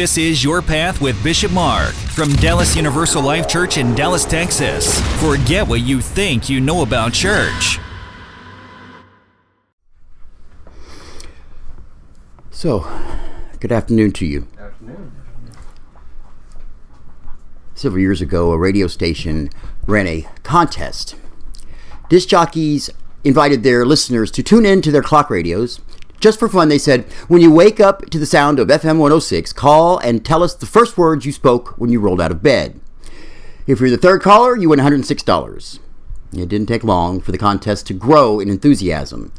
This is Your Path with Bishop Mark from Dallas Universal Life Church in Dallas, Texas. Forget what you think you know about church. So, good afternoon to you. Afternoon. Several years ago, a radio station ran a contest. Disc jockeys invited their listeners to tune in to their clock radios. Just for fun, they said, when you wake up to the sound of FM 106, call and tell us the first words you spoke when you rolled out of bed. If you're the third caller, you win $106. It didn't take long for the contest to grow in enthusiasm.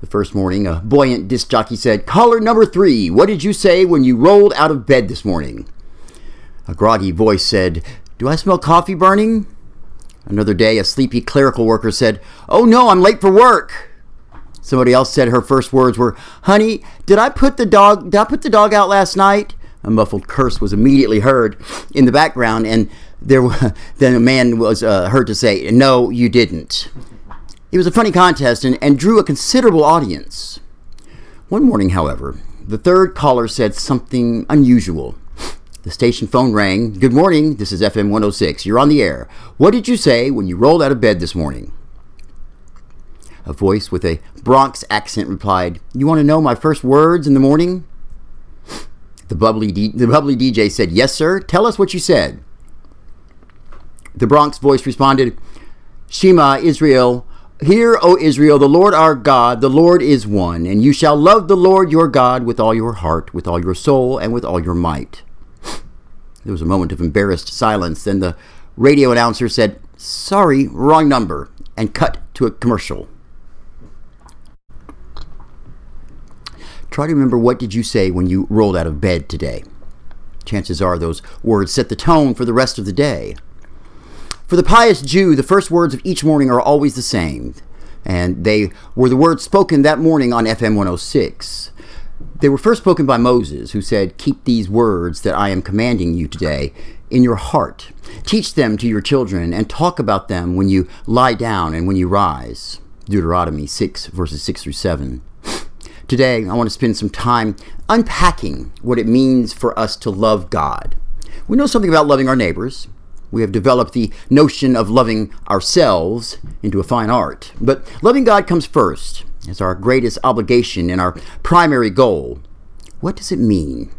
The first morning, a buoyant disc jockey said, Caller number three, what did you say when you rolled out of bed this morning? A groggy voice said, Do I smell coffee burning? Another day, a sleepy clerical worker said, Oh no, I'm late for work. Somebody else said her first words were, "Honey, did I put the dog? Did I put the dog out last night?" A muffled curse was immediately heard in the background, and there then a man was uh, heard to say, "No, you didn't." It was a funny contest and, and drew a considerable audience. One morning, however, the third caller said something unusual. The station phone rang. Good morning, this is FM 106. You're on the air. What did you say when you rolled out of bed this morning? A voice with a Bronx accent replied, You want to know my first words in the morning? The bubbly, D- the bubbly DJ said, Yes, sir. Tell us what you said. The Bronx voice responded, Shema, Israel, Hear, O Israel, the Lord our God, the Lord is one, and you shall love the Lord your God with all your heart, with all your soul, and with all your might. There was a moment of embarrassed silence. Then the radio announcer said, Sorry, wrong number, and cut to a commercial. Try to remember what did you say when you rolled out of bed today. Chances are those words set the tone for the rest of the day. For the pious Jew, the first words of each morning are always the same, and they were the words spoken that morning on FM 106. They were first spoken by Moses, who said, Keep these words that I am commanding you today in your heart. Teach them to your children, and talk about them when you lie down and when you rise. Deuteronomy 6, verses 6 through 7. Today, I want to spend some time unpacking what it means for us to love God. We know something about loving our neighbors. We have developed the notion of loving ourselves into a fine art. But loving God comes first as our greatest obligation and our primary goal. What does it mean?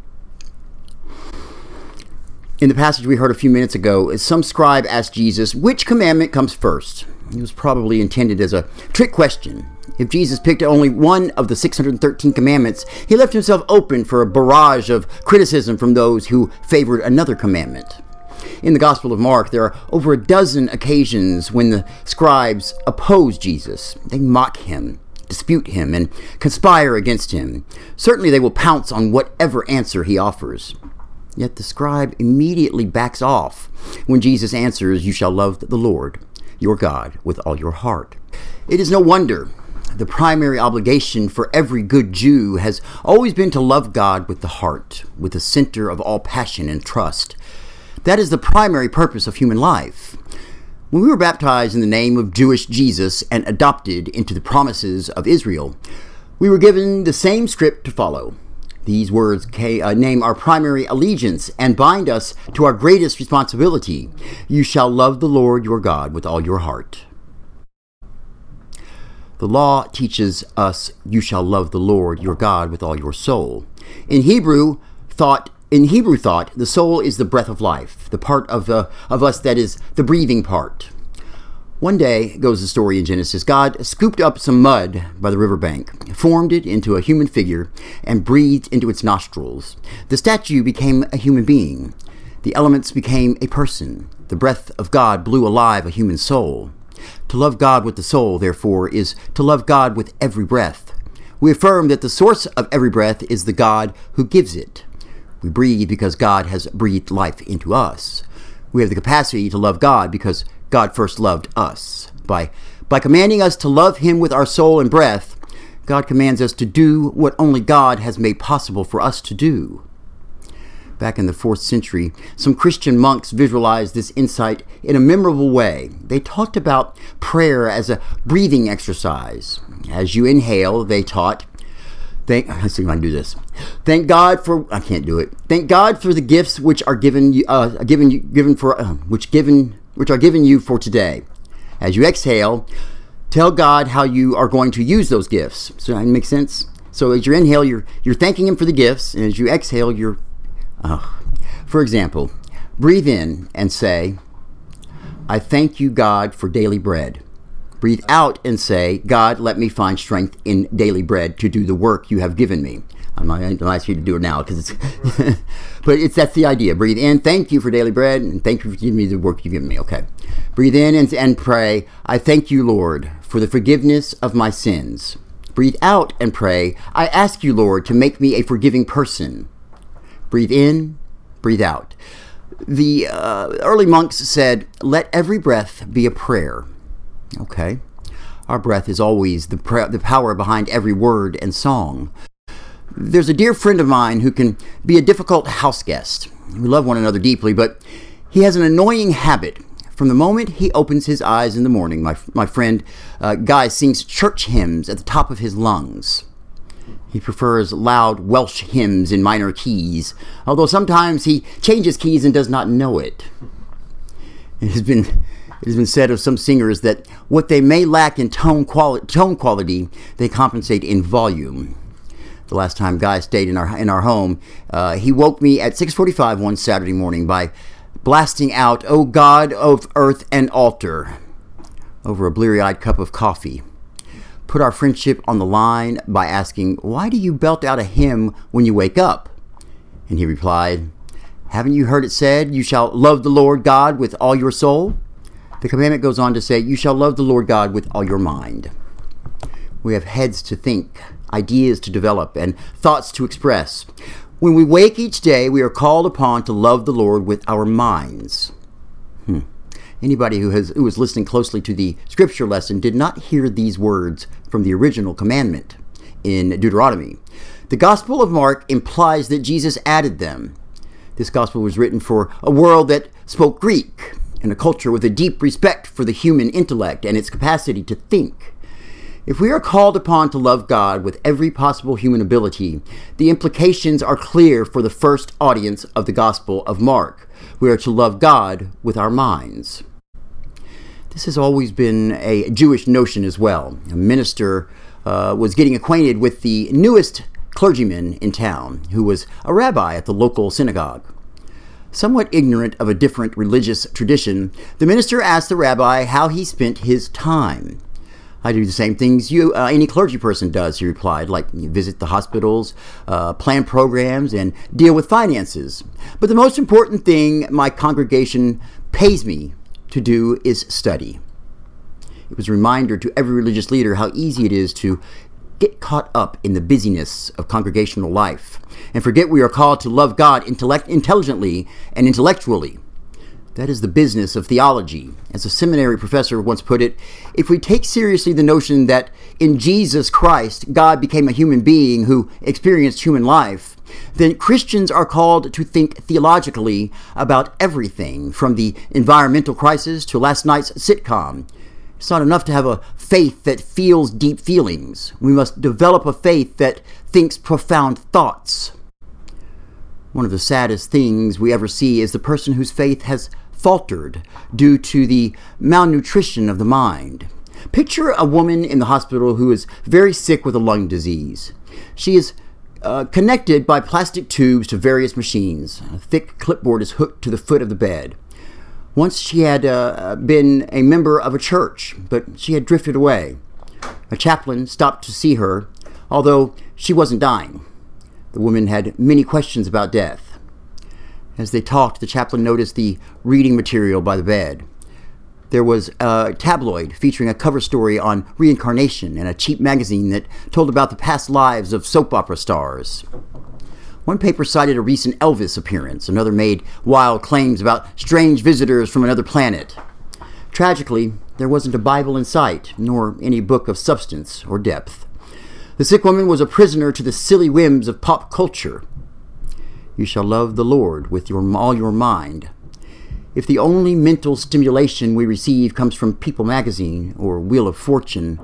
In the passage we heard a few minutes ago, some scribe asked Jesus, which commandment comes first? It was probably intended as a trick question. If Jesus picked only one of the 613 commandments, he left himself open for a barrage of criticism from those who favored another commandment. In the Gospel of Mark, there are over a dozen occasions when the scribes oppose Jesus. They mock him, dispute him, and conspire against him. Certainly, they will pounce on whatever answer he offers. Yet the scribe immediately backs off when Jesus answers, You shall love the Lord your God with all your heart. It is no wonder the primary obligation for every good Jew has always been to love God with the heart, with the center of all passion and trust. That is the primary purpose of human life. When we were baptized in the name of Jewish Jesus and adopted into the promises of Israel, we were given the same script to follow. These words uh, name our primary allegiance and bind us to our greatest responsibility. You shall love the Lord your God with all your heart. The law teaches us you shall love the Lord your God with all your soul. In Hebrew thought in Hebrew thought, the soul is the breath of life, the part of the of us that is the breathing part. One day, goes the story in Genesis, God scooped up some mud by the riverbank, formed it into a human figure, and breathed into its nostrils. The statue became a human being. The elements became a person. The breath of God blew alive a human soul. To love God with the soul, therefore, is to love God with every breath. We affirm that the source of every breath is the God who gives it. We breathe because God has breathed life into us. We have the capacity to love God because God first loved us. By, by commanding us to love Him with our soul and breath, God commands us to do what only God has made possible for us to do. Back in the fourth century, some Christian monks visualized this insight in a memorable way. They talked about prayer as a breathing exercise. As you inhale, they taught, Thank. Let's see if I can do this. Thank God for. I can't do it. Thank God for the gifts which are given you, uh, given you, given for, uh, which given, which are given you for today. As you exhale, tell God how you are going to use those gifts. So that makes sense. So as you inhale, you're you're thanking Him for the gifts, and as you exhale, you're. Uh, for example, breathe in and say, "I thank you, God, for daily bread." Breathe out and say, God, let me find strength in daily bread to do the work you have given me. I'm not going to ask you to do it now because it's, but it's that's the idea. Breathe in, thank you for daily bread, and thank you for giving me the work you've given me. Okay. Breathe in and, and pray, I thank you, Lord, for the forgiveness of my sins. Breathe out and pray, I ask you, Lord, to make me a forgiving person. Breathe in, breathe out. The uh, early monks said, Let every breath be a prayer. Okay. Our breath is always the, the power behind every word and song. There's a dear friend of mine who can be a difficult house guest. We love one another deeply, but he has an annoying habit. From the moment he opens his eyes in the morning, my, my friend uh, Guy sings church hymns at the top of his lungs. He prefers loud Welsh hymns in minor keys, although sometimes he changes keys and does not know it. It has been it has been said of some singers that what they may lack in tone, quali- tone quality, they compensate in volume. The last time Guy stayed in our in our home, uh, he woke me at 6:45 one Saturday morning by blasting out "O God of earth and altar" over a bleary-eyed cup of coffee. Put our friendship on the line by asking, "Why do you belt out a hymn when you wake up?" And he replied, "Haven't you heard it said, you shall love the Lord God with all your soul?" The commandment goes on to say, You shall love the Lord God with all your mind. We have heads to think, ideas to develop, and thoughts to express. When we wake each day, we are called upon to love the Lord with our minds. Hmm. Anybody who, has, who was listening closely to the scripture lesson did not hear these words from the original commandment in Deuteronomy. The Gospel of Mark implies that Jesus added them. This Gospel was written for a world that spoke Greek, and a culture with a deep respect for the human intellect and its capacity to think. If we are called upon to love God with every possible human ability, the implications are clear for the first audience of the Gospel of Mark. We are to love God with our minds. This has always been a Jewish notion as well. A minister uh, was getting acquainted with the newest clergyman in town, who was a rabbi at the local synagogue. Somewhat ignorant of a different religious tradition, the minister asked the rabbi how he spent his time. I do the same things you uh, any clergy person does, he replied, like visit the hospitals, uh, plan programs, and deal with finances. But the most important thing my congregation pays me to do is study. It was a reminder to every religious leader how easy it is to get caught up in the busyness of congregational life and forget we are called to love God intellect- intelligently and intellectually. That is the business of theology. As a seminary professor once put it, if we take seriously the notion that in Jesus Christ God became a human being who experienced human life, then Christians are called to think theologically about everything from the environmental crisis to last night's sitcom it's not enough to have a faith that feels deep feelings. We must develop a faith that thinks profound thoughts. One of the saddest things we ever see is the person whose faith has faltered due to the malnutrition of the mind. Picture a woman in the hospital who is very sick with a lung disease. She is uh, connected by plastic tubes to various machines. A thick clipboard is hooked to the foot of the bed. Once she had uh, been a member of a church, but she had drifted away. A chaplain stopped to see her, although she wasn't dying. The woman had many questions about death. As they talked, the chaplain noticed the reading material by the bed. There was a tabloid featuring a cover story on reincarnation and a cheap magazine that told about the past lives of soap opera stars. One paper cited a recent Elvis appearance, another made wild claims about strange visitors from another planet. Tragically, there wasn't a Bible in sight, nor any book of substance or depth. The sick woman was a prisoner to the silly whims of pop culture. You shall love the Lord with your, all your mind. If the only mental stimulation we receive comes from People magazine or Wheel of Fortune,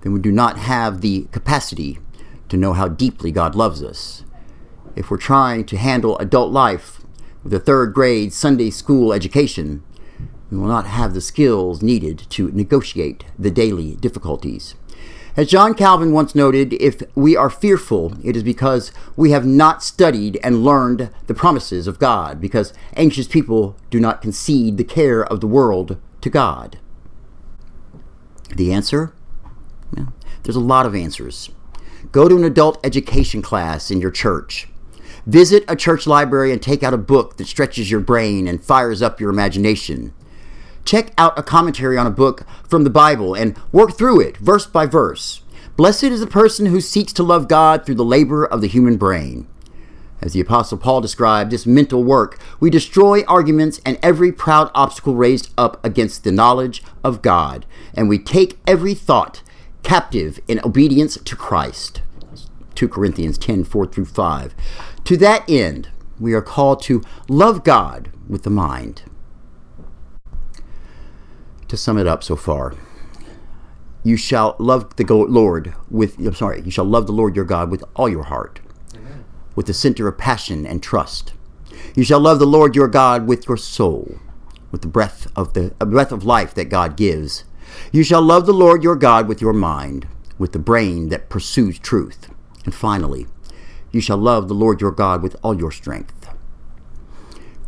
then we do not have the capacity to know how deeply God loves us. If we're trying to handle adult life with a third grade Sunday school education, we will not have the skills needed to negotiate the daily difficulties. As John Calvin once noted, if we are fearful, it is because we have not studied and learned the promises of God, because anxious people do not concede the care of the world to God. The answer? Well, there's a lot of answers. Go to an adult education class in your church. Visit a church library and take out a book that stretches your brain and fires up your imagination. Check out a commentary on a book from the Bible and work through it verse by verse. Blessed is the person who seeks to love God through the labor of the human brain. As the Apostle Paul described this mental work, we destroy arguments and every proud obstacle raised up against the knowledge of God, and we take every thought captive in obedience to Christ. 2 Corinthians 10 4 through 5. To that end, we are called to love God with the mind. To sum it up so far, you shall love the Lord with, I'm sorry, you shall love the Lord your God with all your heart, Amen. with the center of passion and trust. You shall love the Lord your God with your soul, with the breath of the breath of life that God gives. You shall love the Lord your God with your mind, with the brain that pursues truth. And finally, you shall love the Lord your God with all your strength.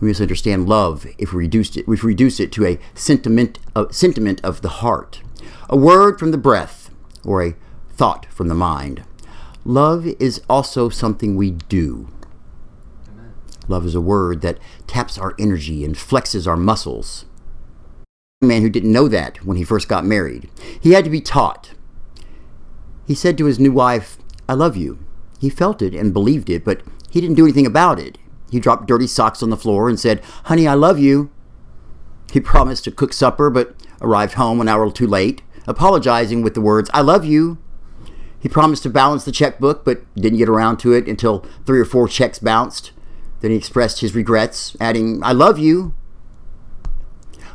We misunderstand love if we reduce it, if we reduce it to a sentiment, a sentiment of the heart, a word from the breath, or a thought from the mind. Love is also something we do. Amen. Love is a word that taps our energy and flexes our muscles. A man who didn't know that when he first got married. He had to be taught. He said to his new wife, I love you. He felt it and believed it, but he didn't do anything about it. He dropped dirty socks on the floor and said, Honey, I love you. He promised to cook supper, but arrived home an hour too late, apologizing with the words, I love you. He promised to balance the checkbook, but didn't get around to it until three or four checks bounced. Then he expressed his regrets, adding, I love you.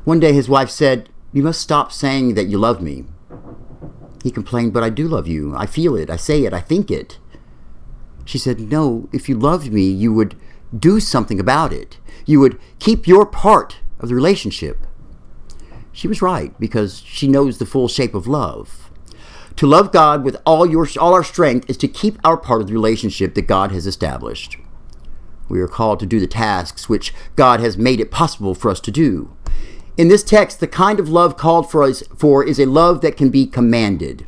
One day his wife said, You must stop saying that you love me. He complained, But I do love you. I feel it. I say it. I think it. She said, No, if you loved me, you would do something about it. You would keep your part of the relationship. She was right because she knows the full shape of love. To love God with all your all our strength is to keep our part of the relationship that God has established. We are called to do the tasks which God has made it possible for us to do. In this text, the kind of love called for us for is a love that can be commanded.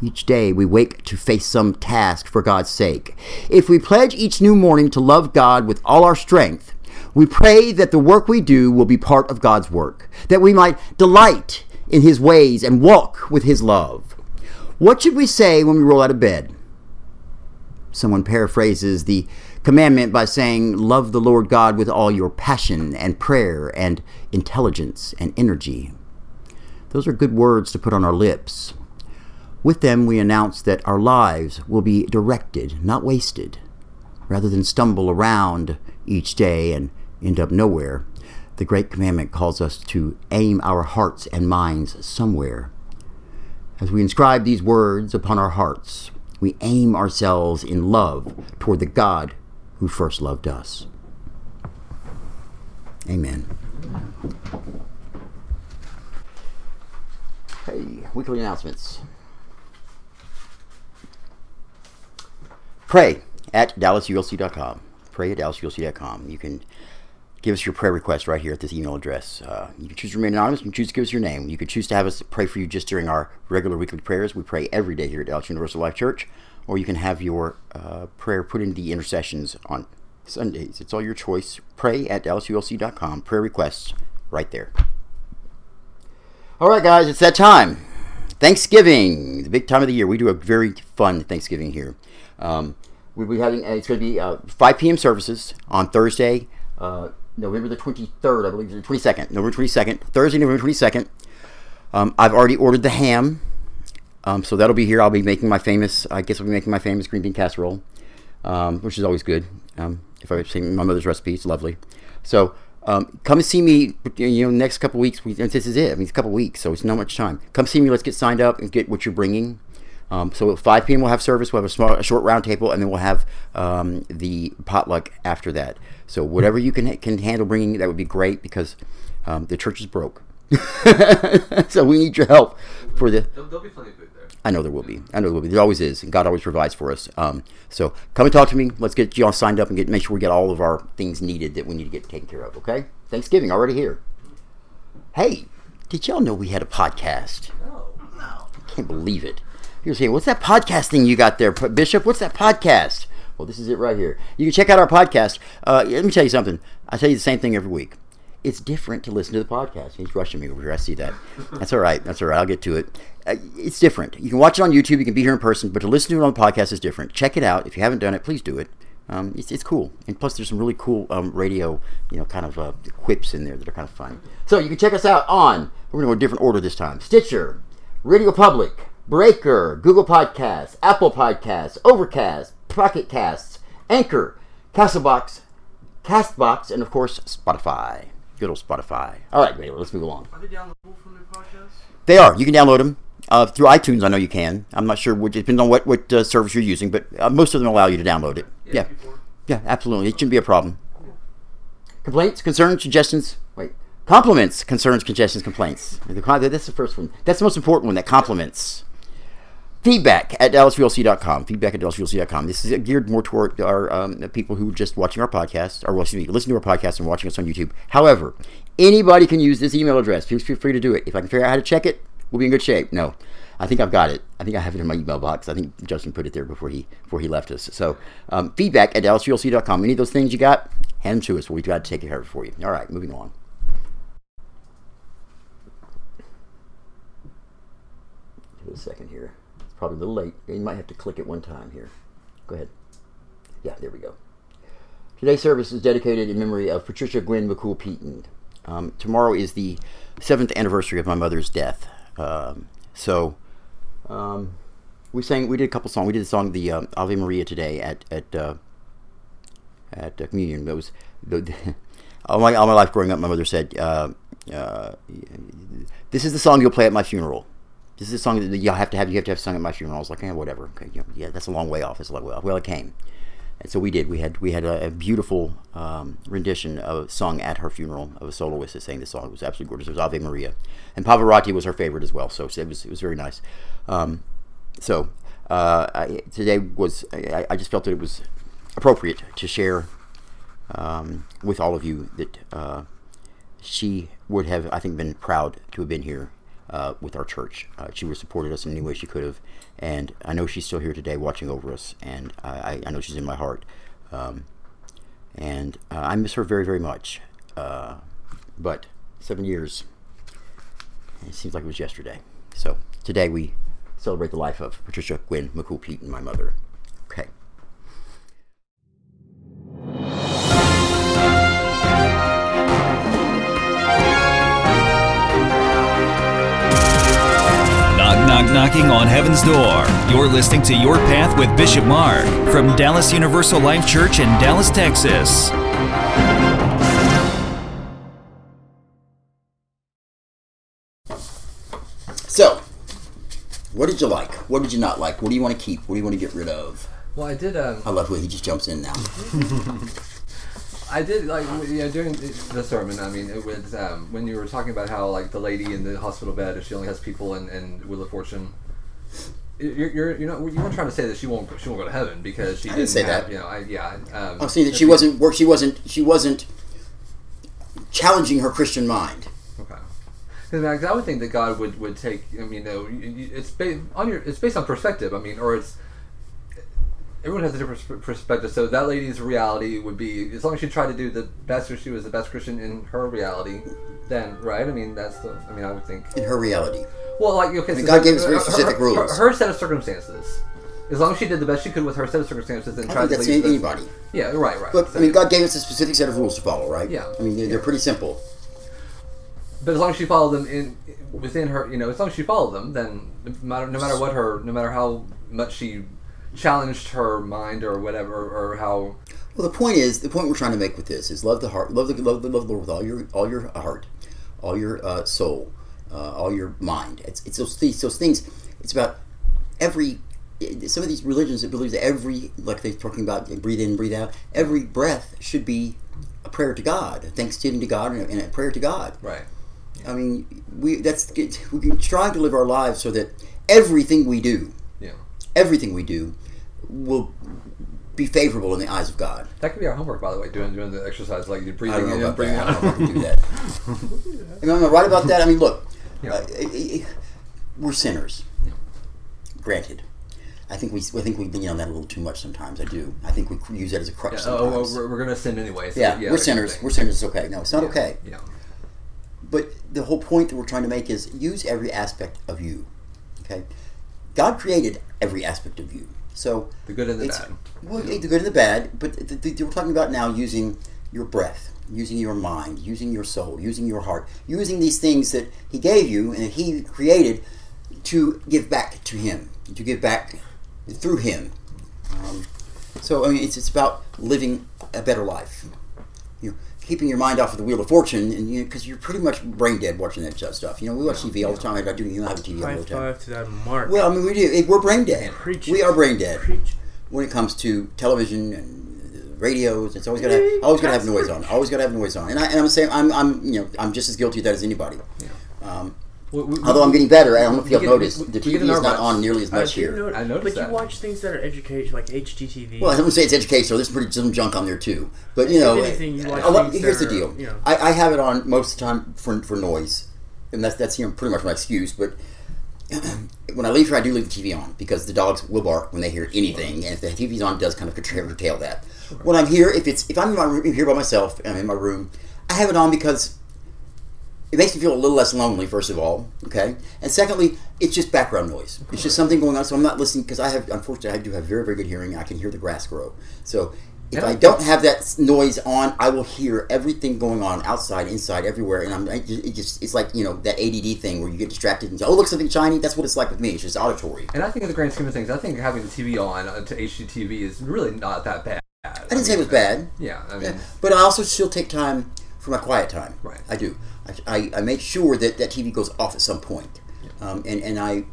Each day we wake to face some task for God's sake. If we pledge each new morning to love God with all our strength, we pray that the work we do will be part of God's work, that we might delight in His ways and walk with His love. What should we say when we roll out of bed? Someone paraphrases the commandment by saying, Love the Lord God with all your passion and prayer and intelligence and energy. Those are good words to put on our lips. With them, we announce that our lives will be directed, not wasted. Rather than stumble around each day and end up nowhere, the Great Commandment calls us to aim our hearts and minds somewhere. As we inscribe these words upon our hearts, we aim ourselves in love toward the God who first loved us. Amen. Hey, weekly announcements. Pray at DallasULC.com. Pray at DallasULC.com. You can give us your prayer request right here at this email address. Uh, you can choose to remain anonymous. You can choose to give us your name. You can choose to have us pray for you just during our regular weekly prayers. We pray every day here at Dallas Universal Life Church. Or you can have your uh, prayer put into the intercessions on Sundays. It's all your choice. Pray at DallasULC.com. Prayer requests right there. All right, guys, it's that time. Thanksgiving, the big time of the year. We do a very fun Thanksgiving here. Um, we'll be having uh, it's going to be uh, 5 p.m. services on Thursday, uh, November the 23rd, I believe, the 22nd, November 22nd, Thursday, November 22nd. Um, I've already ordered the ham, um, so that'll be here. I'll be making my famous, I guess I'll be making my famous green bean casserole, um, which is always good. Um, if I say my mother's recipe, it's lovely. So um, come see me. You know, next couple weeks. We, this is it. I mean, it's a couple weeks, so it's not much time. Come see me. Let's get signed up and get what you're bringing. Um, so at 5 p.m. we'll have service. We'll have a small, a short round table, and then we'll have um, the potluck after that. So whatever you can can handle bringing, that would be great because um, the church is broke. so we need your help for the. There'll, there'll be plenty of food there. I know there will be. I know there will be. There always is, and God always provides for us. Um, so come and talk to me. Let's get you all signed up and get make sure we get all of our things needed that we need to get taken care of. Okay? Thanksgiving already here. Hey, did y'all know we had a podcast? No. I can't believe it. You're saying, what's that podcast thing you got there, Bishop? What's that podcast? Well, this is it right here. You can check out our podcast. Uh, let me tell you something. I tell you the same thing every week. It's different to listen to the podcast. He's rushing me over here. I see that. That's all right. That's all right. I'll get to it. Uh, it's different. You can watch it on YouTube. You can be here in person, but to listen to it on the podcast is different. Check it out. If you haven't done it, please do it. Um, it's, it's cool. And plus, there's some really cool um, radio, you know, kind of uh, quips in there that are kind of fun. So you can check us out on, we're going to go in a different order this time Stitcher, Radio Public, Breaker, Google Podcasts, Apple Podcasts, Overcast, Pocket Casts, Anchor, Castbox, Castbox, and of course, Spotify. Good old Spotify. All right, anyway, let's move along. Are they downloadable from? They are. You can download them uh, through iTunes. I know you can. I'm not sure which. It depends on what what uh, service you're using, but uh, most of them allow you to download it. Yeah, before. yeah, absolutely. It shouldn't be a problem. Complaints, concerns, suggestions. Wait, compliments, concerns, congestions, complaints. That's the first one. That's the most important one. That compliments. Feedback at DallasULC.com. Feedback at DallasULC.com. This is geared more toward our um, people who are just watching our podcast, or well, excuse me, listen to our podcast and watching us on YouTube. However, anybody can use this email address. Please feel free to do it. If I can figure out how to check it, we'll be in good shape. No, I think I've got it. I think I have it in my email box. I think Justin put it there before he before he left us. So um, feedback at DallasULC.com. Any of those things you got, hand them to us. We've got to take care of it for you. All right, moving on. Give it a second here. Probably a little late. You might have to click it one time here. Go ahead. Yeah, there we go. Today's service is dedicated in memory of Patricia Gwen McCool Peaton. Um, tomorrow is the seventh anniversary of my mother's death. Um, so um, we sang, we did a couple songs. We did the song the um, Ave Maria today at at uh, at uh, communion. That was the, all my all my life growing up. My mother said, uh, uh, "This is the song you'll play at my funeral." This is a song that you have to have. You have to have sung at my funeral. I was like, yeah, whatever. Okay, yeah, that's a long way off. It's like, well, well, it came, and so we did. We had we had a, a beautiful um, rendition of sung at her funeral of a soloist that sang this song. It was absolutely gorgeous. It was Ave Maria, and Pavarotti was her favorite as well. So it was it was very nice. Um, so uh, I, today was I, I just felt that it was appropriate to share um, with all of you that uh, she would have, I think, been proud to have been here uh, with our church. Uh, she would have supported us in any way she could have, and I know she's still here today, watching over us, and I, I know she's in my heart. Um, and uh, I miss her very, very much. Uh, but seven years, it seems like it was yesterday. So today we celebrate the life of Patricia Gwen McCool Peaton my mother. Knocking on heaven's door. You're listening to Your Path with Bishop Mark from Dallas Universal Life Church in Dallas, Texas. So, what did you like? What did you not like? What do you want to keep? What do you want to get rid of? Well, I did. Um, I love the way he just jumps in now. I did like yeah during the sermon. I mean, it was um, when you were talking about how like the lady in the hospital bed, if she only has people and and Wheel of Fortune. You're, you're, you're you weren't trying to say that she won't she won't go to heaven because she I didn't didn't say have, that. you know I yeah um, Oh, see that she wasn't work. She wasn't. She wasn't challenging her Christian mind. Okay. Because I would think that God would, would take. I mean, no, you- you- it's based on your. It's based on perspective. I mean, or it's everyone has a different perspective. So that lady's reality would be as long as she tried to do the best, or she was the best Christian in her reality. Then right. I mean, that's the. I mean, I would think. In her reality, Well, like okay, mean, so God gave us very specific her, rules. Her, her set of circumstances. As long as she did the best she could with her set of circumstances and I tried think to that's anybody. Yeah, right, right. But So- I mean, God gave us a specific set of rules to follow, right? Yeah. I mean, they're, they're pretty simple. But as long as she followed them in within her, you know, as long as she followed them, then no matter no matter what her, no matter how much she challenged her mind or whatever, or how Well, the point is, the point we're trying to make with this is love the heart, love the love the, love the Lord with all your all your heart, all your uh, soul, uh, all your mind. It's it's those things, those things. It's about every some of these religions that believe that every, like they're talking about, breathe in, breathe out, every breath should be a prayer to God, a thanksgiving to God, and a, and a prayer to God. Right. I mean, we that's we can strive to live our lives so that everything we do, Yeah. everything we do, will be favorable in the eyes of God. That could be our homework, by the way, doing doing the exercise like you I breathing don't know in about and breathing that. I don't know if I can do out. that. Am I right about that? I mean, look, Yeah. uh, we're sinners. Granted, I think we I think we lean on that a little too much sometimes. I do. I think we use that as a crutch Yeah, sometimes. oh, oh, we're, we're gonna sin anyway. So yeah, yeah, we're that kind of sinners. We're sinners. It's okay. No, it's not Yeah, okay. Yeah. But the whole point that we're trying to make is use every aspect of you. Okay, God created every aspect of you. So The good and the bad. Well, the good and the bad, but the, the, we're talking about now using your breath, using your mind, using your soul, using your heart, using these things that He gave you and that He created to give back to Him, to give back through Him. Um, so I mean, it's it's about living a better life. You keeping your mind off of the wheel of fortune, and you because you're pretty much brain dead watching that stuff. You know, we watch TV all the time. I do. You don't have a TV all the time. five to that mark. Well, I mean, we do. We're brain dead. Preach We are brain dead Preach. when it comes to television and uh, radios. It's always gotta have, always gotta have noise on. Always gotta have noise on. And, I, and I'm saying I'm, I'm you know I'm just as guilty of that as anybody. Um, We- we- although I'm getting better. I don't know if you have noticed we- the TV is not ruts. on nearly as much do here. know- I noticed but that. you watch things that are educational, like HGTV. Well, I wouldn't say it's educational. There's pretty some junk on there too. But you know, anything, you uh, watch lot, things here's the that are, deal. you know. I, I have it on most of the time for, for noise, and that's that's you know pretty much my excuse. But when I leave here, I do leave the TV on because the dogs will bark when they hear anything, and if the TV's on, it does kind of curtail curtail that. When I'm here, if it's if I'm in my room here by myself, and I'm in my room, I have it on because it makes me feel a little less lonely. First of all, okay, and secondly, it's just background noise. It's just something going on, so I'm not listening because I have unfortunately I do have very very good hearing. I can hear the grass grow. So if I don't have that noise on, I will hear everything going on outside, inside, everywhere, and I'm I, it just it's like you know that ADD thing where you get distracted and say, oh look something shiny. That's what it's like with me. It's just auditory. And I think in the grand scheme of things, I think having the TV on uh, to HGTV is really not that bad. I I didn't say it was bad. Yeah, I mean, Yeah, but I also still take time for my quiet time. Right. I do. I, I, make sure that that TV goes off at some point. Um, and, and I,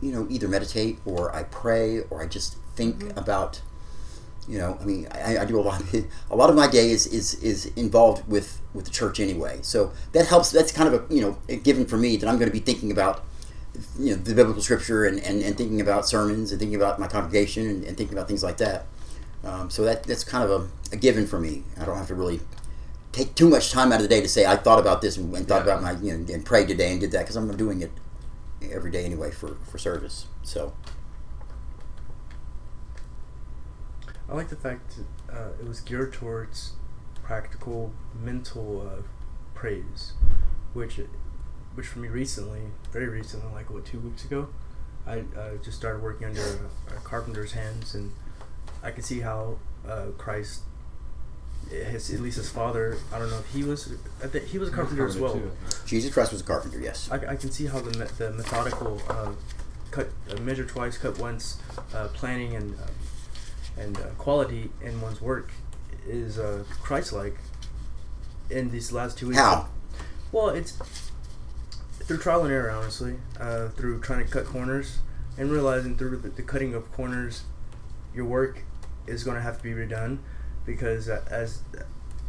you know, either meditate or I pray or I just think Mm-hmm. about, you know, I mean, I, I do a lot. Of, a lot of my day is, is, is involved with, with the church anyway. So that helps. That's kind of a you know a given for me that I'm going to be thinking about, you know, the biblical scripture and, and, and thinking about sermons and thinking about my congregation and, and thinking about things like that. Um, so that that's kind of a, a given for me. I don't have to really take too much time out of the day to say I thought about this and, and thought Yeah. about my you know and prayed today and did that because I'm doing it every day anyway for, for service. So I like the fact that uh, it was geared towards practical mental uh, praise, which, which for me recently, very recently, like what two weeks ago, I uh, just started working under a, a carpenter's hands, and I could see how uh, Christ, his at least his father, I don't know if he was, I think he was a carpenter as well. too. Jesus Christ was a carpenter. Yes. I, I can see how the, the methodical uh, cut uh, measure twice cut once uh, planning and uh, and uh, quality in one's work is uh, Christ-like in these last two weeks. How? Well, it's through trial and error, honestly. Uh, through trying to cut corners and realizing through the, the cutting of corners, your work is going to have to be redone because uh, as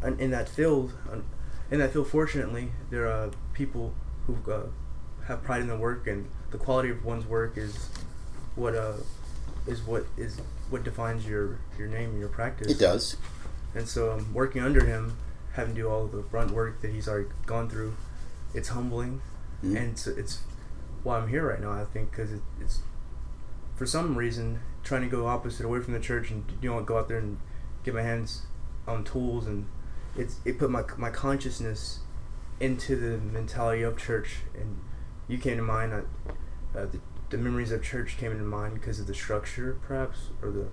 uh, in that field, um, in that field, fortunately, there are people who uh, have pride in their work, and the quality of one's work is what uh, is what is what defines your your name and your practice. It does. And so um, working under him, having to do all of the brunt work that he's already gone through, it's humbling, Mhm. and it's, it's why I'm here right now. I think because it, it's for some reason trying to go opposite away from the church and you know go out there and get my hands on tools and it's it put my my consciousness into the mentality of church and you came to mind. Uh, uh, the, the memories of church came into mind because of the structure, perhaps, or the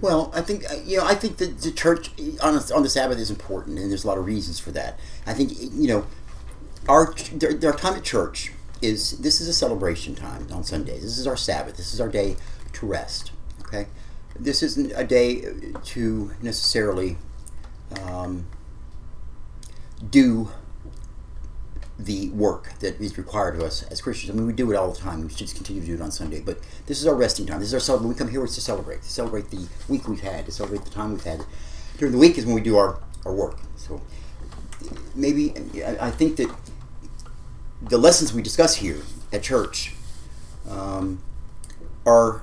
Well, I think uh, you know. I think that the church on a, on the Sabbath is important, and there's a lot of reasons for that. I think you know, our their time at church is this is a celebration time on Sundays. This is our Sabbath. This is our day to rest. Okay, this isn't a day to necessarily um, do the work that is required of us as Christians. I mean, we do it all the time. We should just continue to do it on Sunday. But this is our resting time. This is our cel- when we come here. To celebrate, to celebrate the week we've had, to celebrate the time we've had. During the week is when we do our, our work. So maybe I, I think that the lessons we discuss here at church um, are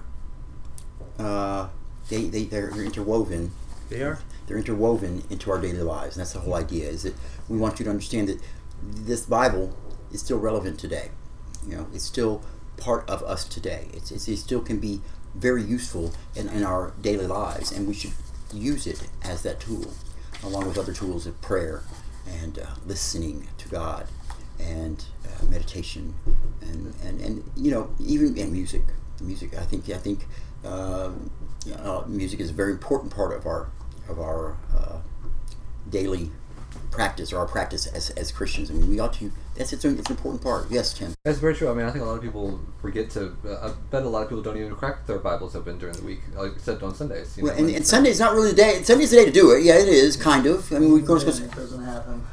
uh, they, they they're interwoven. They are. they're interwoven into our daily lives and that's the whole idea is that we want you to understand that this bible is still relevant today. You know it's still part of us today. It's, it's, it still can be very useful in, in our daily lives and we should use it as that tool along with other tools of prayer and uh, listening to god and uh, meditation and, and, and you know even and music. Music i think i think um, uh, music is a very important part of our of our uh, daily practice or our practice as, as Christians. I mean, we ought to. That's it's, an- it's an important part. Yes, Tim. That's very true. I mean, I think a lot of people forget to. Uh, I bet a lot of people don't even crack their Bibles open during the week, like except on Sundays. You Well, and, when- and Sunday's not really the day. Sunday's the day to do it. Yeah, it is kind of. I mean, we're going to it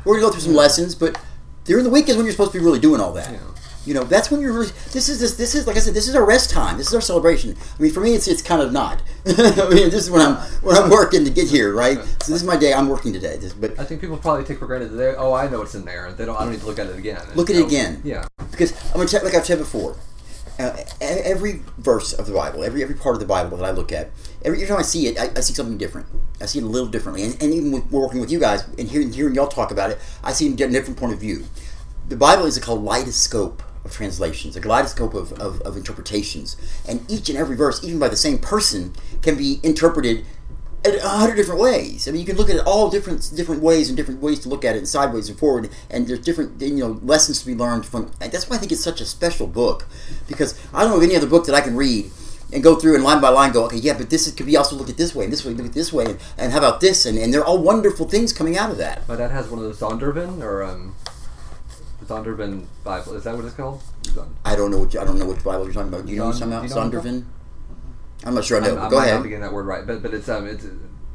we're going to go through some lessons, but during the week is when you're supposed to be really doing all that. Yeah. You know, that's when you're really. This is this. This is like I said. This is our rest time. This is our celebration. I mean, for me, it's it's kind of not. I mean, this is when I'm when I'm working to get here, right? So this is my day. I'm working today. This, but I think people probably take for granted that they. Oh, I know it's in there. They don't. I don't need to look at it again. Look at it again. Yeah. because I'm gonna check. like I've said before, uh, every verse of the Bible, every every part of the Bible that I look at, every, every time I see it, I, I see something different. I see it a little differently, and, and even with working with you guys and hearing, hearing y'all talk about it, I see it a different point of view. The Bible is a kaleidoscope of translations, a kaleidoscope of, of, of interpretations, and each and every verse, even by the same person, can be interpreted in a hundred different ways. I mean, you can look at it all different different ways and different ways to look at it, and sideways and forward. And there's different you know lessons to be learned from. That's why I think it's such a special book, because I don't know of any other book that I can read and go through and line by line go, okay, yeah, but this is, could be also looked at this way and this way, look at this way, and, and how about this? And, and they're all wonderful things coming out of that. My dad has one of those Zondervan or um, Zondervan Bible. Is that what it's called? Zon- I don't know which I don't know which Bible you're talking about. Do you know what Zon- you're you know about? what I'm Zondervan. I'm not sure I know. I'm, I go ahead. not getting that word right, but but it's um it's.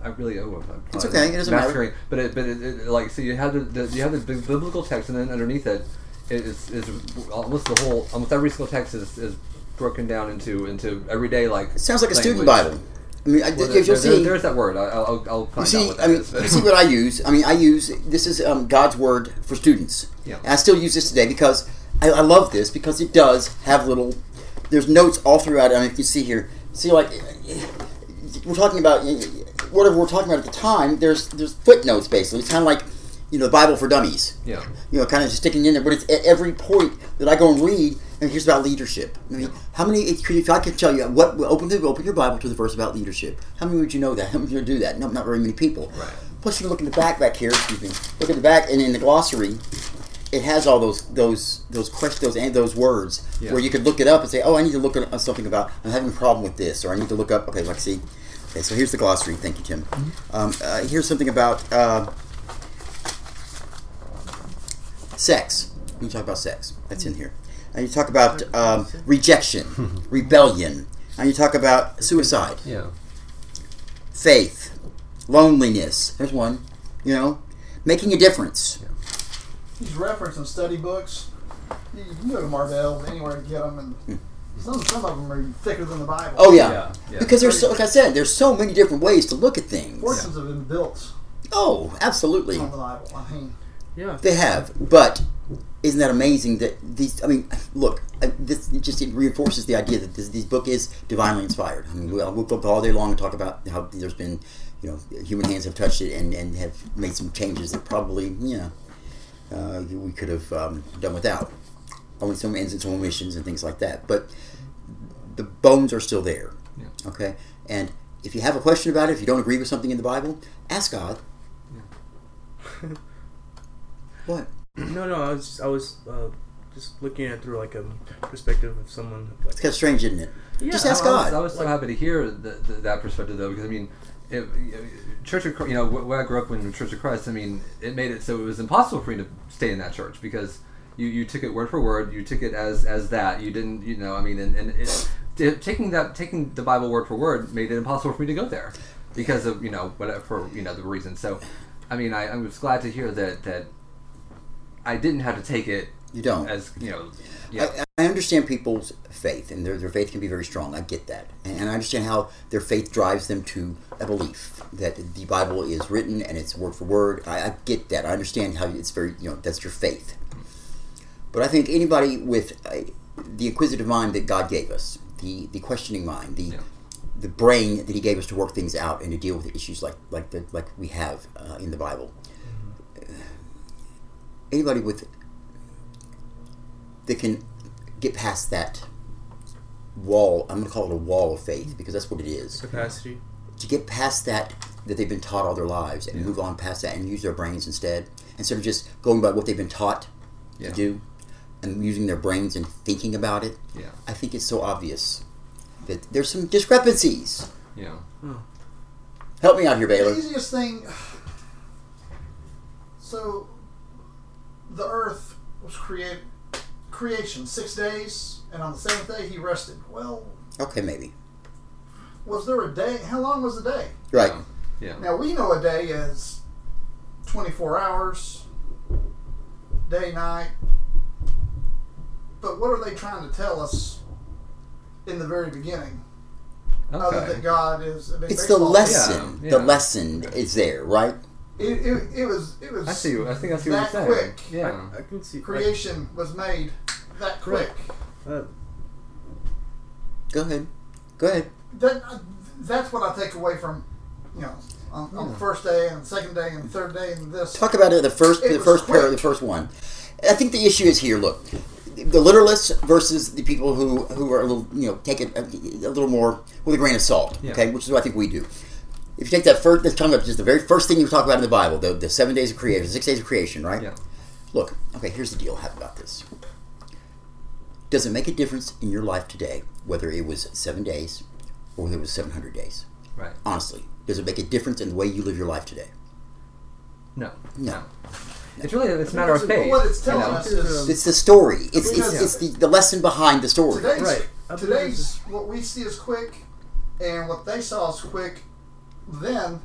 I really oh I'm It's okay, it doesn't matter. But it but it, it, like so you have the, the you have the big biblical text and then underneath it it is is almost the whole almost every single text is, is broken down into into everyday like. It sounds like a student. Bible. I mean, I, Well, if there, you'll there- see, there's that word. I'll I'll find You see, I mean, is. you see what I use. I mean, I use this is um, God's word for students. Yeah. And I still use this today because I, I love this because it does have little. There's notes all throughout. it. I mean, if you see here, see like we're talking about whatever we're talking about at the time. There's there's footnotes basically. It's kind of like you know the Bible for dummies. yeah. You know, kind of just sticking in there. But it's at every point that I go and read. And here's about leadership. I mean, how many? If I could tell you what, open the open your Bible to the verse about leadership. How many would you know that? How many would you do that? No, not very many people. Right. Plus, you look in the back back here. Excuse me. Look at the back, and in the glossary, it has all those those those questions, those and those words Yeah. where you could look it up and say, "Oh, I need to look at something about I'm having a problem with this," or "I need to look up." Okay, let's see. Okay, so here's the glossary. Thank you, Tim. Um, uh, here's something about uh, sex. You talk about sex. That's in here. And you talk about um, rejection, rebellion, and you talk about suicide Yeah. faith, loneliness. There's one. You know, making a difference. These referencing study books. You you can go to Marvell anywhere to get them, and some some of them are thicker than the Bible. Oh yeah, Yeah, yeah. because there's so, like I said, there's so many different ways to look at things. portions have been built Oh, absolutely, on the Bible. I mean, Yeah. they have. But isn't that amazing that these? I mean, look, this just it reinforces the idea that this, this book is divinely inspired. I mean, we'll, we'll go all day long and talk about how there's been, you know, human hands have touched it and, and have made some changes that probably, you know, uh, we could have um, done without. Only some ends and some omissions and things like that. But the bones are still there. Yeah. Okay? And if you have a question about it, if you don't agree with something in the Bible, ask God. what? No, no. I was I was uh, just looking at it through like a perspective of someone. Like, It's kind of strange, isn't it? Yeah, Just I- ask I was, God. I was so happy to hear the, the, that perspective though, because I mean, if, Church of Christ, you know, where I grew up in Church of Christ, I mean, it made it so it was impossible for me to stay in that church because you, you took it word for word, you took it as as that. You didn't, you know, I mean, and, and it, t- taking that taking the Bible word for word made it impossible for me to go there because of you know whatever for you know the reason. So, I mean, I, I was glad to hear that that I didn't have to take it You don't. as you know. Yeah. I, I understand people's faith, and their, their faith can be very strong. I get that. And, and I understand how their faith drives them to a belief that the Bible is written and it's word for word. I, I get that. I understand how it's very, you know, that's your faith. But I think anybody with a, the inquisitive mind that God gave us, the, the questioning mind, the Yeah. the brain that He gave us to work things out and to deal with issues like like the, like we have uh, in the Bible. Anybody with that can get past that wall. I'm going to call it a wall of faith because that's what it is. Capacity. To get past that that they've been taught all their lives and Yeah. move on past that and use their brains instead instead of just going by what they've been taught Yeah. to do and using their brains and thinking about it. Yeah. I think it's so obvious that there's some discrepancies. Yeah. Hmm. Help me out here, Bailey. The easiest thing. So, the earth was created, creation, six days, and on the seventh day he rested. Well, Okay, maybe. was there a day? How long was the day? Right. Yeah. Now, we know a day is 24 hours, day, night. But what are they trying to tell us in the very beginning? Other Okay. than God is a big It's the lesson. Yeah, The lesson is there, right? It, it, it was it was I see. I think I see what that you're saying. quick. Yeah. I, I can see. like, creation was made that quick. uh, Go ahead. Go ahead. That that's what I take away from you know on, on the first day and second day and third day and this. Talk about it. The first, It the was first pair, quick. the first one. I think the issue is here. Look, the literalists versus the people who who are a little, you know, take it a, a little more with a grain of salt. Yeah. Okay, which is what I think we do. If you take that first, let's talk about just the very first thing you talk about in the Bible, the, the seven days of creation, six days of creation, right? Yeah. Look, okay, here's the deal. How about this? Does it make a difference in your life today whether it was seven days or whether it was seven hundred days? Right. Honestly, does it make a difference in the way you live your life today? No. No. It's really it's a matter of faith. what it's you telling know? us is It's the story. It's it's, Because- it's the, the lesson behind the story. today's Right. Today's what we see is quick and what they saw as quick then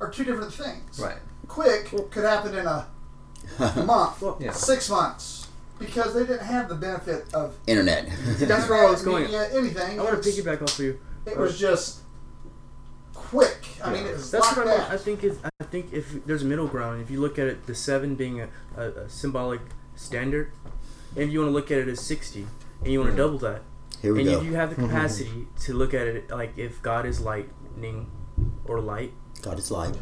are two different things. Right. Quick could happen in a month, Yeah. six months, because they didn't have the benefit of Internet. That's where I was going. media, anything. I want to piggyback off of you. It was just quick. I mean, Yeah. it was That's what I that. meant. I think is I think if there's a middle ground, if you look at it, the seven being a, a, a symbolic standard, and you want to look at it as sixty, and you want to mm-hmm. double that, Here we and go. if you have the capacity to look at it like if God is lightning or light, God is light.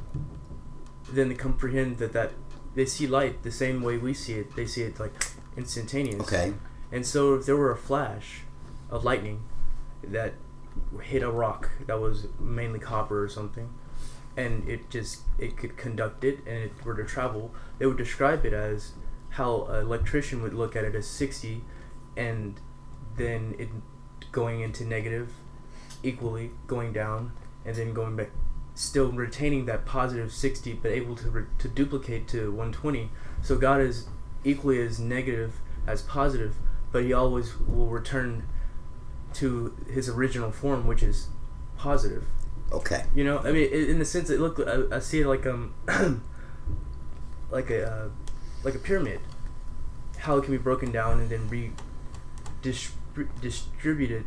then they comprehend that that they see light the same way we see it. They see it like instantaneous. Okay. And so if there were a flash of lightning that hit a rock that was mainly copper or something, and it just it could conduct it and it were to travel, they would describe it as how an electrician would look at it as 60 and then it going into negative equally going down and then going back still retaining that positive 60 but able to re- to duplicate to 120 so god is equally as negative as positive but he always will return to his original form which is positive. Okay. you know i mean in the sense that look i, I see it like um like a uh, like a pyramid. How it can be broken down and then re dis- distributed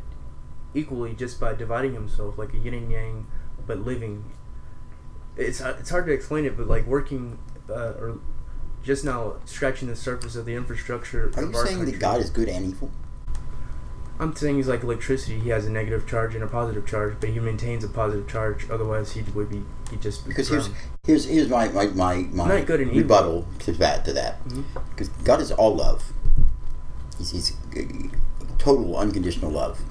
equally just by dividing himself like a yin and yang but living it's uh, it's hard to explain it but like working uh, or just now scratching the surface of the infrastructure Are you saying that. God is good and evil? I'm saying he's like electricity. He has a negative charge and a positive charge, but he maintains a positive charge. Otherwise, he would be he just be Because here's here's here's my my my, my Not good and evil. rebuttal to that to that. Mhm. Because God is all love. He's, he's total unconditional love.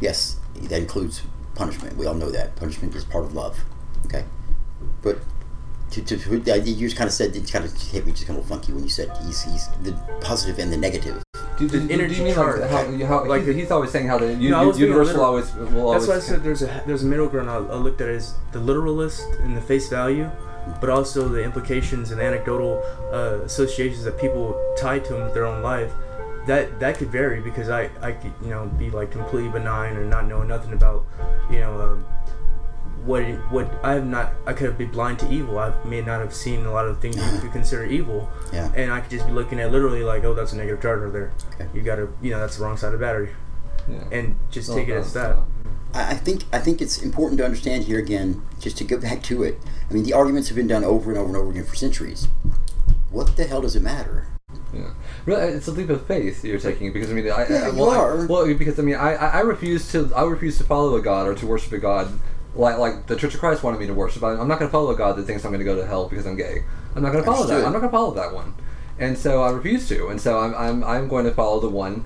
Yes, that includes punishment. We all know that punishment is part of love. Okay, but to, to, to you just kind of said it kind of hit me just kind of funky when you said he's he's the positive and the negative. Do, do, The do, energy you mean charge. like how, you- how Like like the- he's always saying how the u- No, I was universal always will always That's why I said there's a there's a middle ground. I, I looked at it as the literalist and the face value, but also the implications and anecdotal uh, associations that people tie to him with their own life. That that could vary because I I could you know be like completely benign or not knowing nothing about you know um, what what I have not I could have been blind to evil. I may not have seen a lot of things you could consider evil. Yeah. And I could just be looking at literally like, oh, that's a negative charge right there. Okay. You gotta, you know, that's the wrong side of the battery, Yeah. and just Well, take it as that. I I think I think it's important to understand here again, just to go back to it. I mean, the arguments have been done over and over and over again for centuries. What the hell does it matter? Yeah, really, it's a leap of faith you're taking because I mean, I, Yeah, I, you well, I- well, because I mean, I, I I refuse to I refuse to follow a god or to worship a god like like the Church of Christ wanted me to worship. I'm not going to follow a god that thinks I'm going to go to hell because I'm gay. I'm not going to follow that. I'm not going to follow that one, and so I refuse to. And so I'm I'm I'm going to follow the one,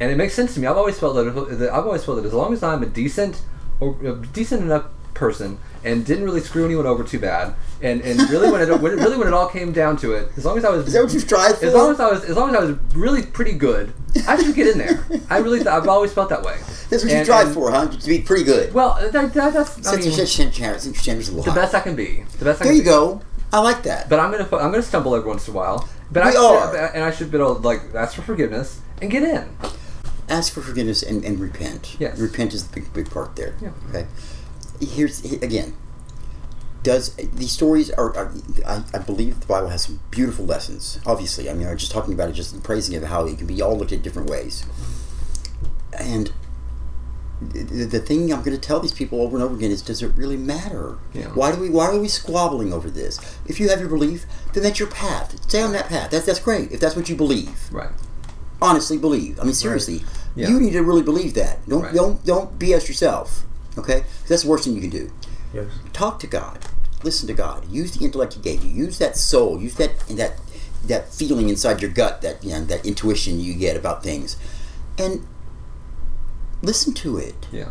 and it makes sense to me. I've always felt that, that I've always felt that as long as I'm a decent or a decent enough person and didn't really screw anyone over too bad, and, and really when it when really when it all came down to it, as long as I was Is that what you strive for? as long as I was, as long as I was really pretty good, I should get in there. I really, th- I've always felt that way. That's what you And- strive and- for, huh? To be pretty good. Well, uh, that, that, that's I mean, Censorship standards, standards a lot. the best I can be. The best. I There you go. I like that. But I'm gonna, I'm gonna stumble every once in a while. But I We should, are. and I should be able to like ask for forgiveness and get in. ask for forgiveness and, and repent. Yes. Repent is the big big part there. Yeah. Okay. Here's again. Does these stories are, are I, I believe the Bible has some beautiful lessons. Obviously, I mean, I'm just talking about it, just praising it, how it can be all looked at different ways. And the, the thing I'm going to tell these people over and over again is, does it really matter? Yeah. Why do we Why are we squabbling over this? If you have your belief, then that's your path. Stay on that path. That's that's great. If that's what you believe Right. honestly believe. I mean, seriously, Yeah. you need to really believe that. Don't Right. don't don't BS yourself. Okay, that's the worst thing you can do. Yes. Talk to God. Listen to God. Use the intellect He gave you. Use that soul. Use that that that feeling inside your gut. That you know, that intuition you get about things, and listen to it. Yeah.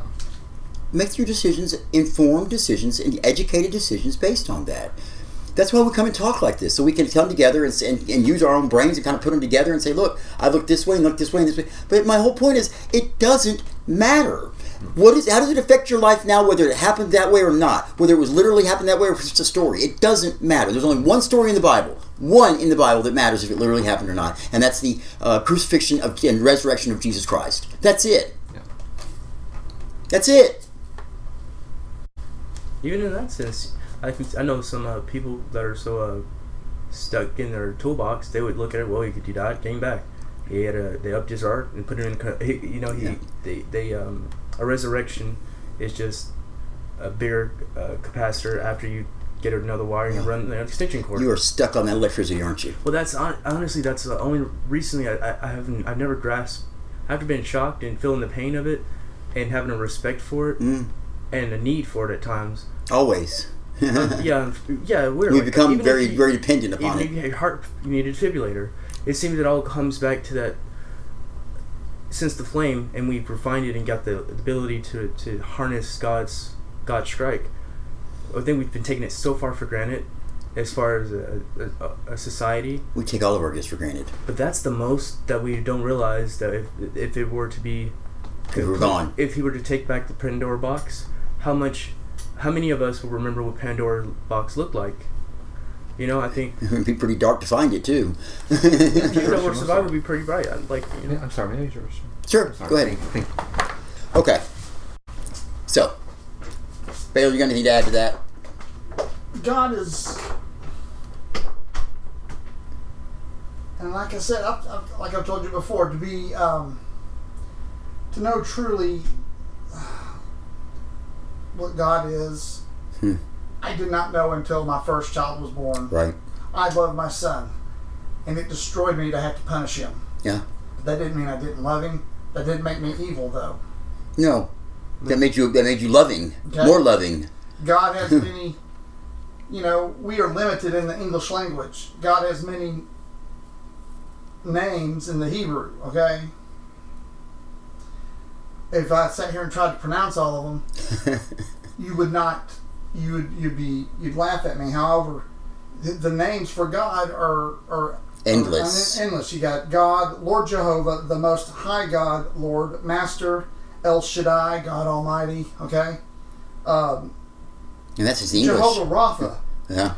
Make your decisions, informed decisions, and educated decisions based on that. That's why we come and talk like this, so we can come together and, and, and use our own brains and kind of put them together and say, look, I look this way and look this way and this way. But my whole point is, it doesn't matter. What is? How does it affect your life now? Whether it happened that way or not, whether it was literally happened that way or just a story, it doesn't matter. There's only one story in the Bible, one in the Bible that matters if it literally happened or not, and that's the uh, crucifixion of, and resurrection of Jesus Christ. That's it. Yeah. That's it. Even in that sense, I can, I know some uh, people that are so uh, stuck in their toolbox. They would look at it. Well, he, he died, came back. He had a, they upped his art and put him in. He, you know, he Yeah. they they um a resurrection is just a bigger uh, capacitor after you get another wire and you run the extension cord. You are stuck on that electricity, aren't you? Well, that's hon- honestly that's the only recently I, I, I haven't I've never grasped after being shocked and feeling the pain of it and having a respect for it Mm, and a need for it at times. always. yeah, yeah, we're we like, become very, you- very dependent upon even if it. you had heart, you need a defibrillator. It seems it all comes back to that. Since the flame, and we've refined it and got the ability to, to harness God's God's strike. I think we've been taking it so far for granted, as far as a, a, a society. We take all of our gifts for granted. But that's the most that we don't realize that if if it were to be, If we're gone. if he were to take back the Pandora box, how much, how many of us will remember what Pandora box looked like? You know, I think It'd be pretty dark to find it too. you know, Sure, or sure, survival would be pretty bright. I'd Like, you know, I'm sorry. Maybe yours. sure, Sorry. go ahead. Thank, thank Okay. So, Baylor, you got anything to need to add to that? God is, and like I said, I've, I've, like I've told you before, to be um, to know truly what God is. Hmm. I did not know until my first child was born. Right. I loved my son, and it destroyed me to have to punish him. Yeah. That didn't mean I didn't love him. That didn't make me evil, though. No. That made you. That made you loving. Okay. More loving. God has many, you know, we are limited in the English language. God has many names in the Hebrew, okay? If I sat here and tried to pronounce all of them, you would not, you would, you'd be, you'd laugh at me. However, the, the names for God are, are Endless. are endless. You got God, Lord Jehovah, the Most High God, Lord, Master, El Shaddai, God Almighty, okay? Um, and that's the English. Jehovah Rapha, Yeah.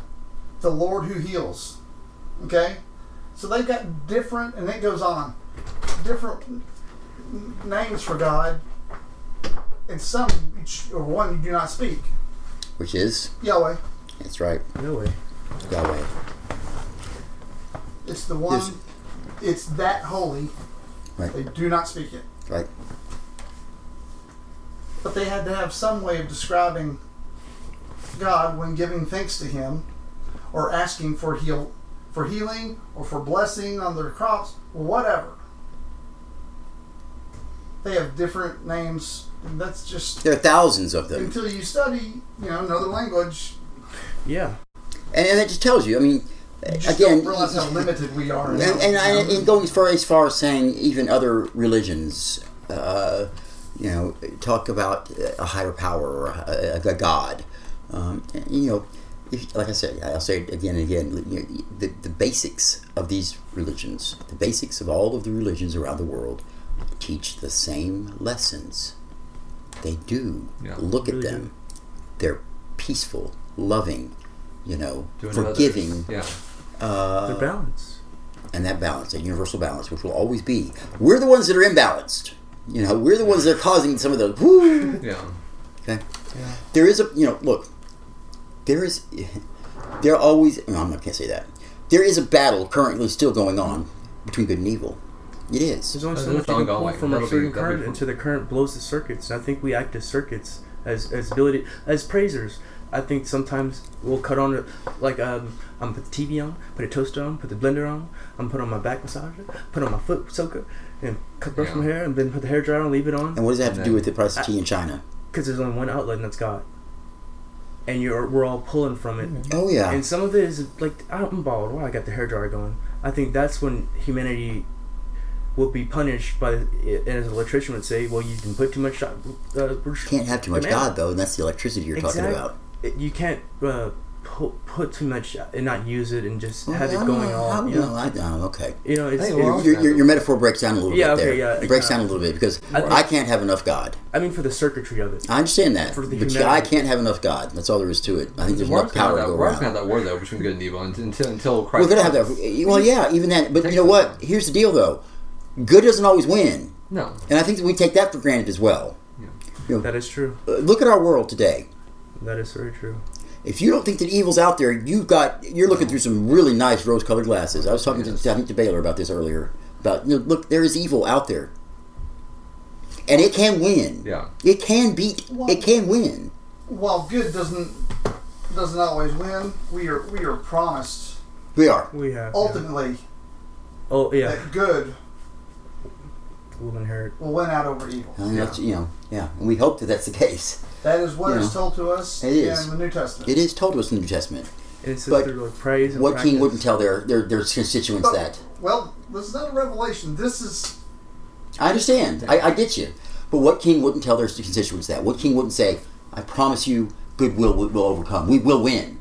the Lord who heals. Okay? So they've got different, and it goes on, different names for God, and some, or one you do not speak. Which is Yahweh. that's right, Yahweh. Yahweh. It's the one. There's- It's that holy. Right. They do not speak it. Right. But they had to have some way of describing God when giving thanks to Him, or asking for heal, for healing, or for blessing on their crops, or whatever. They have different names, and that's just There are thousands of them, until you study, you know, another language. Yeah. and, and it just tells you. I mean, You just again, don't realize how limited we are. and, and, I, and going as far as far as saying even other religions, uh, you know, talk about a higher power or a, a god. Um, you know, if, like I said, I'll say it again and again. You know, the, the basics of these religions, the basics of all of the religions around the world, teach the same lessons. They do. Yeah, Look at really them. They're peaceful, loving, you know, Doing forgiving. others. Yeah. Uh, They're balanced. and that balance, that universal balance, which will always be. We're the ones that are imbalanced. You know, we're the ones that are causing some of the whoo. Yeah. Okay. Yeah. There is a you know look. There is, there always. No, I'm not gonna say that. There is a battle currently still going on between good and evil. It is. There's only so much you can pull ongoing. from a That'll be- certain that'll current until the current blows the circuits. And I think we act as circuits, as as ability as praisers. I think sometimes we'll cut on it, like um, I'm gonna put the TV on, put a toaster on, put the blender on. I'm put on my back massager, put on my foot soaker, and cut brush Yeah. my hair, and then put the hair dryer on, leave it on. And what does that have to do with the price of tea in China? Because there's only one outlet, and that's God. And you're we're all pulling from it. Oh yeah. And some of it is like I'm bald. Why I got the hair dryer going? I think that's when humanity will be punished by, and as an electrician would say, well, you can put too much. Uh, Can't have too much demand. God though, and that's the electricity you're talking about. it- You can't uh, put, put too much and not use it and just have Well, it going I don't on. know, You know, I don't know, okay. you know it's, I think it- Your, your, your metaphor breaks down a little Yeah, bit there. okay, yeah, it breaks yeah. down a little bit because I think- I can't have enough God. I mean, for the circuitry of it. I understand that, For the but humanity. I can't have enough God. That's all there is to it. I think there's We're enough power have to that, go we're around. gonna have that war though between good and evil until until, until Christ. We're gonna have that. Well, yeah, even that. But you know what? Here's the deal, though. Good doesn't always win, No. and I think that we take that for granted as well. Yeah, That is true. Uh, Look at our world today. That is very true. If you don't think that evil's out there, you've got you're looking through some really nice rose-colored glasses. I was talking Yes. to I think to Baylor about this earlier. About you know, look, there is evil out there, and it can win. Yeah. It can beat. It can win. While good doesn't doesn't always win, we are we are promised We are. We have. yeah. ultimately Oh yeah, that good we'll inherit. will win out over evil. And that's, you know, yeah, and we hope that that's the case. That is what You is know, told to us it is. in the New Testament. It is told to us in the New Testament. And it's But like praise and What king wouldn't tell their their, their constituents But- that? Well, this is not a revelation. This is I understand. I, I get you. But what king wouldn't tell their constituents that? What king wouldn't say, "I promise you, goodwill will, will overcome. We will win."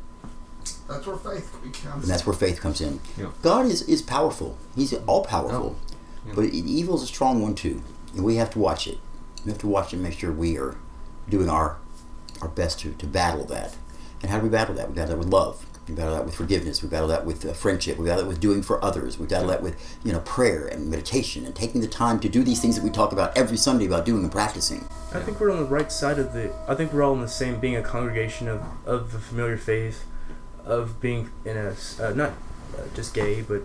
that's where faith becomes. And that's where faith comes in. Yeah. God is, is powerful. He's all powerful. Yeah. But evil is a strong one too, and we have to watch it. We have to watch it and make sure we are doing our our best to, to battle that. And how do we battle that? We battle that with love. We battle that with forgiveness. We battle that with uh, friendship. We battle that with doing for others. We battle that with you know prayer and meditation and taking the time to do these things that we talk about every Sunday about doing and practicing. I think we're on the right side of the. I think we're all in the same, being a congregation of, of the familiar faith, of being in a uh, not uh, just gay, but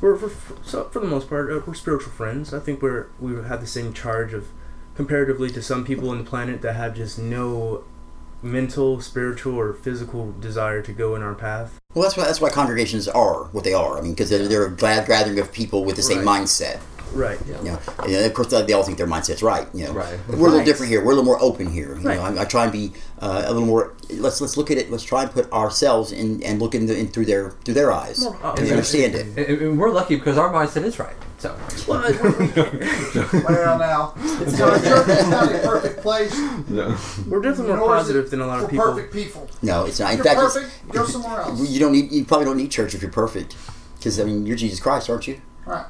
we're for, so for the most part uh, we're spiritual friends. I think we're we have the same charge of comparatively to some people on the planet that have just no mental, spiritual, or physical desire to go in our path. Well, that's why that's why congregations are what they are. I mean, because they're, they're a glad gathering of people with the same Right. mindset. Right. You know, and of course they all think their mindset's right. You know, Right. we're a little different here. We're a little more open here. You Right. know, I, I try and be uh, a little more. Let's let's look at it. Let's try and put ourselves in and look in, the, in through their through their eyes More- uh, and yeah. understand it. And, and we're lucky because our mindset is right. So. well, now it's not, church is not a perfect place. No. We're definitely more nor it positive than a lot of people. perfect people. No, it's not. In You're fact, perfect. Go somewhere else. you don't need. You probably don't need church if you're perfect, because I mean, you're Jesus Christ, aren't you? Right.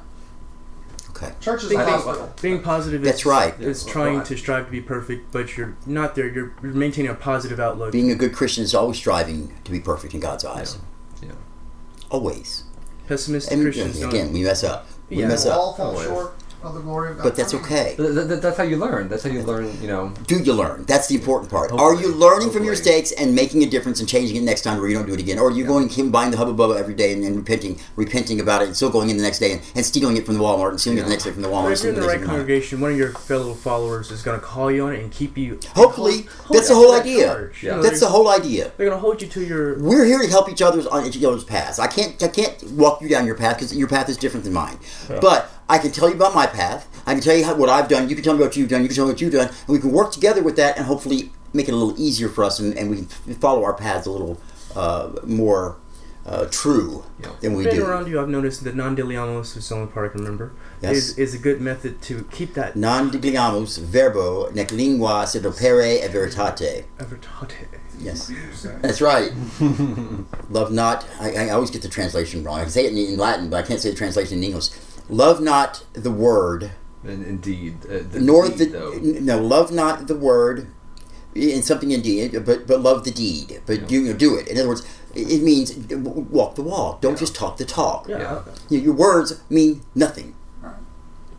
Okay. Church is Being, a I- hospital. being positive That's is, right. is trying right. to strive to be perfect, but you're not there. You're, you're maintaining a positive outlook. Being a good Christian is always striving to be perfect in God's eyes. Yeah. Always. Pessimistic And Christians don't. again, we mess up. We Yeah. mess up. all fall short. Of the glory of God. but that's okay. Th- th- th- that's how you learn. That's how you learn. You know. Do you learn? That's the important part. Are you Hopefully. learning from your mistakes and making a difference and changing it next time where you don't do it again? Or are you going him buying the hubba bubba every day and, and repenting, repenting about it and still going in the next day and, and stealing it from the Walmart and stealing it the next day from the Walmart? and if you're in the right congregation, one of your fellow followers is going to call you on it and keep you. Hopefully, hold that's the whole that idea. charge. You know, That's the whole idea. They're going to hold you to your. We're here to help each other's on each other's paths. I can't I can't walk you down your path because your path is different than mine. But I can tell you about my path. I can tell you how, what I've done. You can tell me what you've done. You can tell me what you've done, and we can work together with that, and hopefully make it a little easier for us, and, and we can follow our paths a little uh, more uh, true Yeah. than we Been do. around you, I've noticed that non dileamos, is the only part I can remember, Yes. is, is a good method to keep that Non diligamus verbo nec lingua sed opere e veritate. evertate. Yes, that's right. Love not. I, I always get the translation wrong. I can say it in, in Latin, but I can't say the translation in English. Love not the word, And indeed. Uh, the nor deed, the though. no. Love not the word in something indeed, but but love the deed. But you know, do it. In other words, it it means walk the walk. Don't just talk the talk. Yeah. Yeah. Your, your words mean nothing. Right.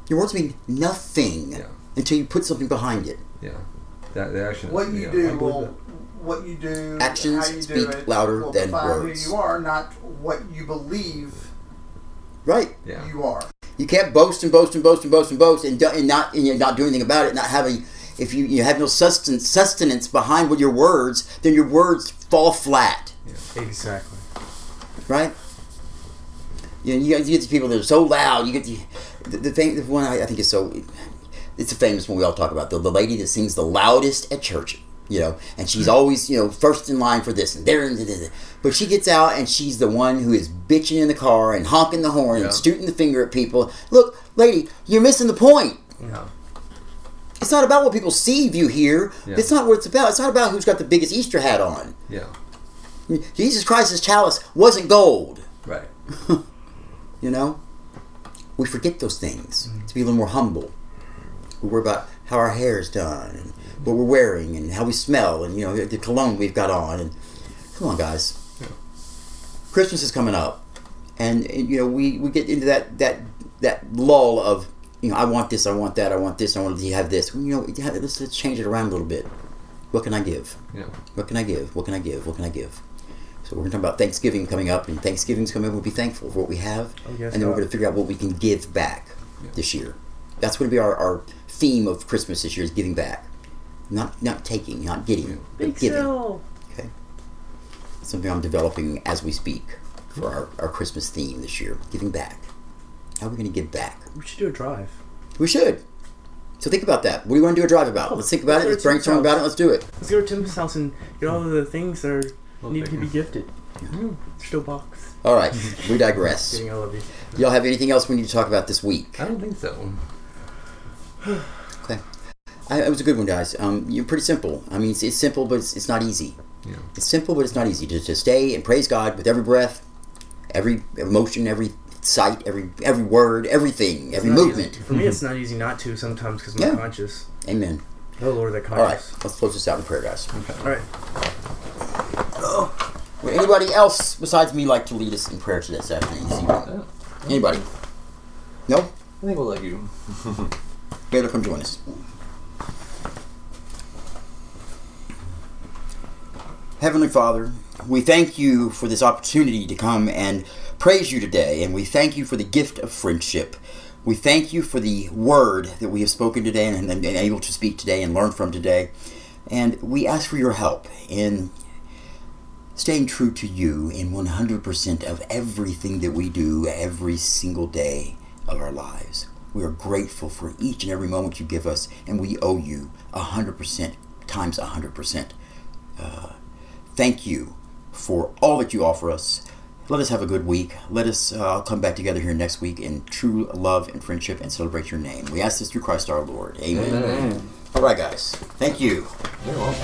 Your words mean nothing Yeah. until you put something behind it. Yeah. That the action. What you yeah, do will, what you do, Actions how you speak do it, louder will than words. Who you are, not what you believe Right. Yeah. you are. You can't boast and boast and boast and boast and boast and, do, and not and you not do anything about it. Not having if you, you have no sustenance sustenance behind what your words, then your words fall flat. Exactly. Right. You, know, you, get, you get these people that are so loud. You get the the, the, thing, the one I, I think is so. It's a famous one we all talk about. The, the lady that sings the loudest at church. You know, and she's always you know first in line for this and there and there. But she gets out and she's the one who is bitching in the car and honking the horn Yeah. and shooting the finger at people. Look, lady, you're missing the point. Yeah. It's not about what people see you here. Yeah. It's not what it's about. It's not about who's got the biggest Easter hat on. Yeah. Jesus Christ's chalice wasn't gold. Right. You know? We forget those things mm-hmm. to be a little more humble. We worry about how our hair is done and what we're wearing and how we smell and, you know, the cologne we've got on. And come on, guys. Christmas is coming up. And, and, you know, we, we get into that, that, that lull of, you know, I want this, I want that, I want this, I want to have this. You know, let's, let's change it around a little bit. What can I give? Yeah. What can I give? What can I give? What can I give? So we're going to talk about Thanksgiving coming up, and Thanksgiving's coming up. We'll be thankful for what we have, Oh, yes, and then we're uh, going to figure out what we can give back this year. That's going to be our, our theme of Christmas this year: is giving back, not not taking, not getting, but giving. Okay, something I'm developing as we speak for our, our Christmas theme this year: giving back. How are we going to give back? We should do a drive. We should. So think about that. What do you want to do a drive about? Oh, let's think about it. Let's brainstorm about it. Let's do it. Let's go to Tim's house and get all of the things that are, Well, need to be you. gifted. Still box. All right, we digress. Getting all of you. Y'all have anything else we need to talk about this week? I don't think so. Okay. I, it was a good one, guys. Um, you're pretty simple. I mean, it's, it's simple, but it's, it's not easy. Yeah. It's simple, but it's not easy to, to stay and praise God with every breath, every emotion, every sight, every every word, everything, every It's not movement. easy. For me, it's not easy not to sometimes because I'm Yeah. conscious. Amen. Oh Lord, that All right, let's close this out in prayer, guys. All right. Would anybody else besides me like to lead us in prayer to this afternoon? This evening? Yeah. Anybody? No? I think we'll let you. Baylor, come join us. Heavenly Father, we thank you for this opportunity to come and praise you today, and we thank you for the gift of friendship. We thank you for the word that we have spoken today and, and, and able to speak today and learn from today. And we ask for your help in staying true to you in 100% of everything that we do every single day of our lives. We are grateful for each and every moment you give us, and we owe you 100% times 100%. Uh, thank you for all that you offer us. Let us have a good week. Let us uh, come back together here next week in true love and friendship and celebrate your name. We ask this through Christ our Lord. Amen. Amen. All right, guys. Thank you. You're welcome.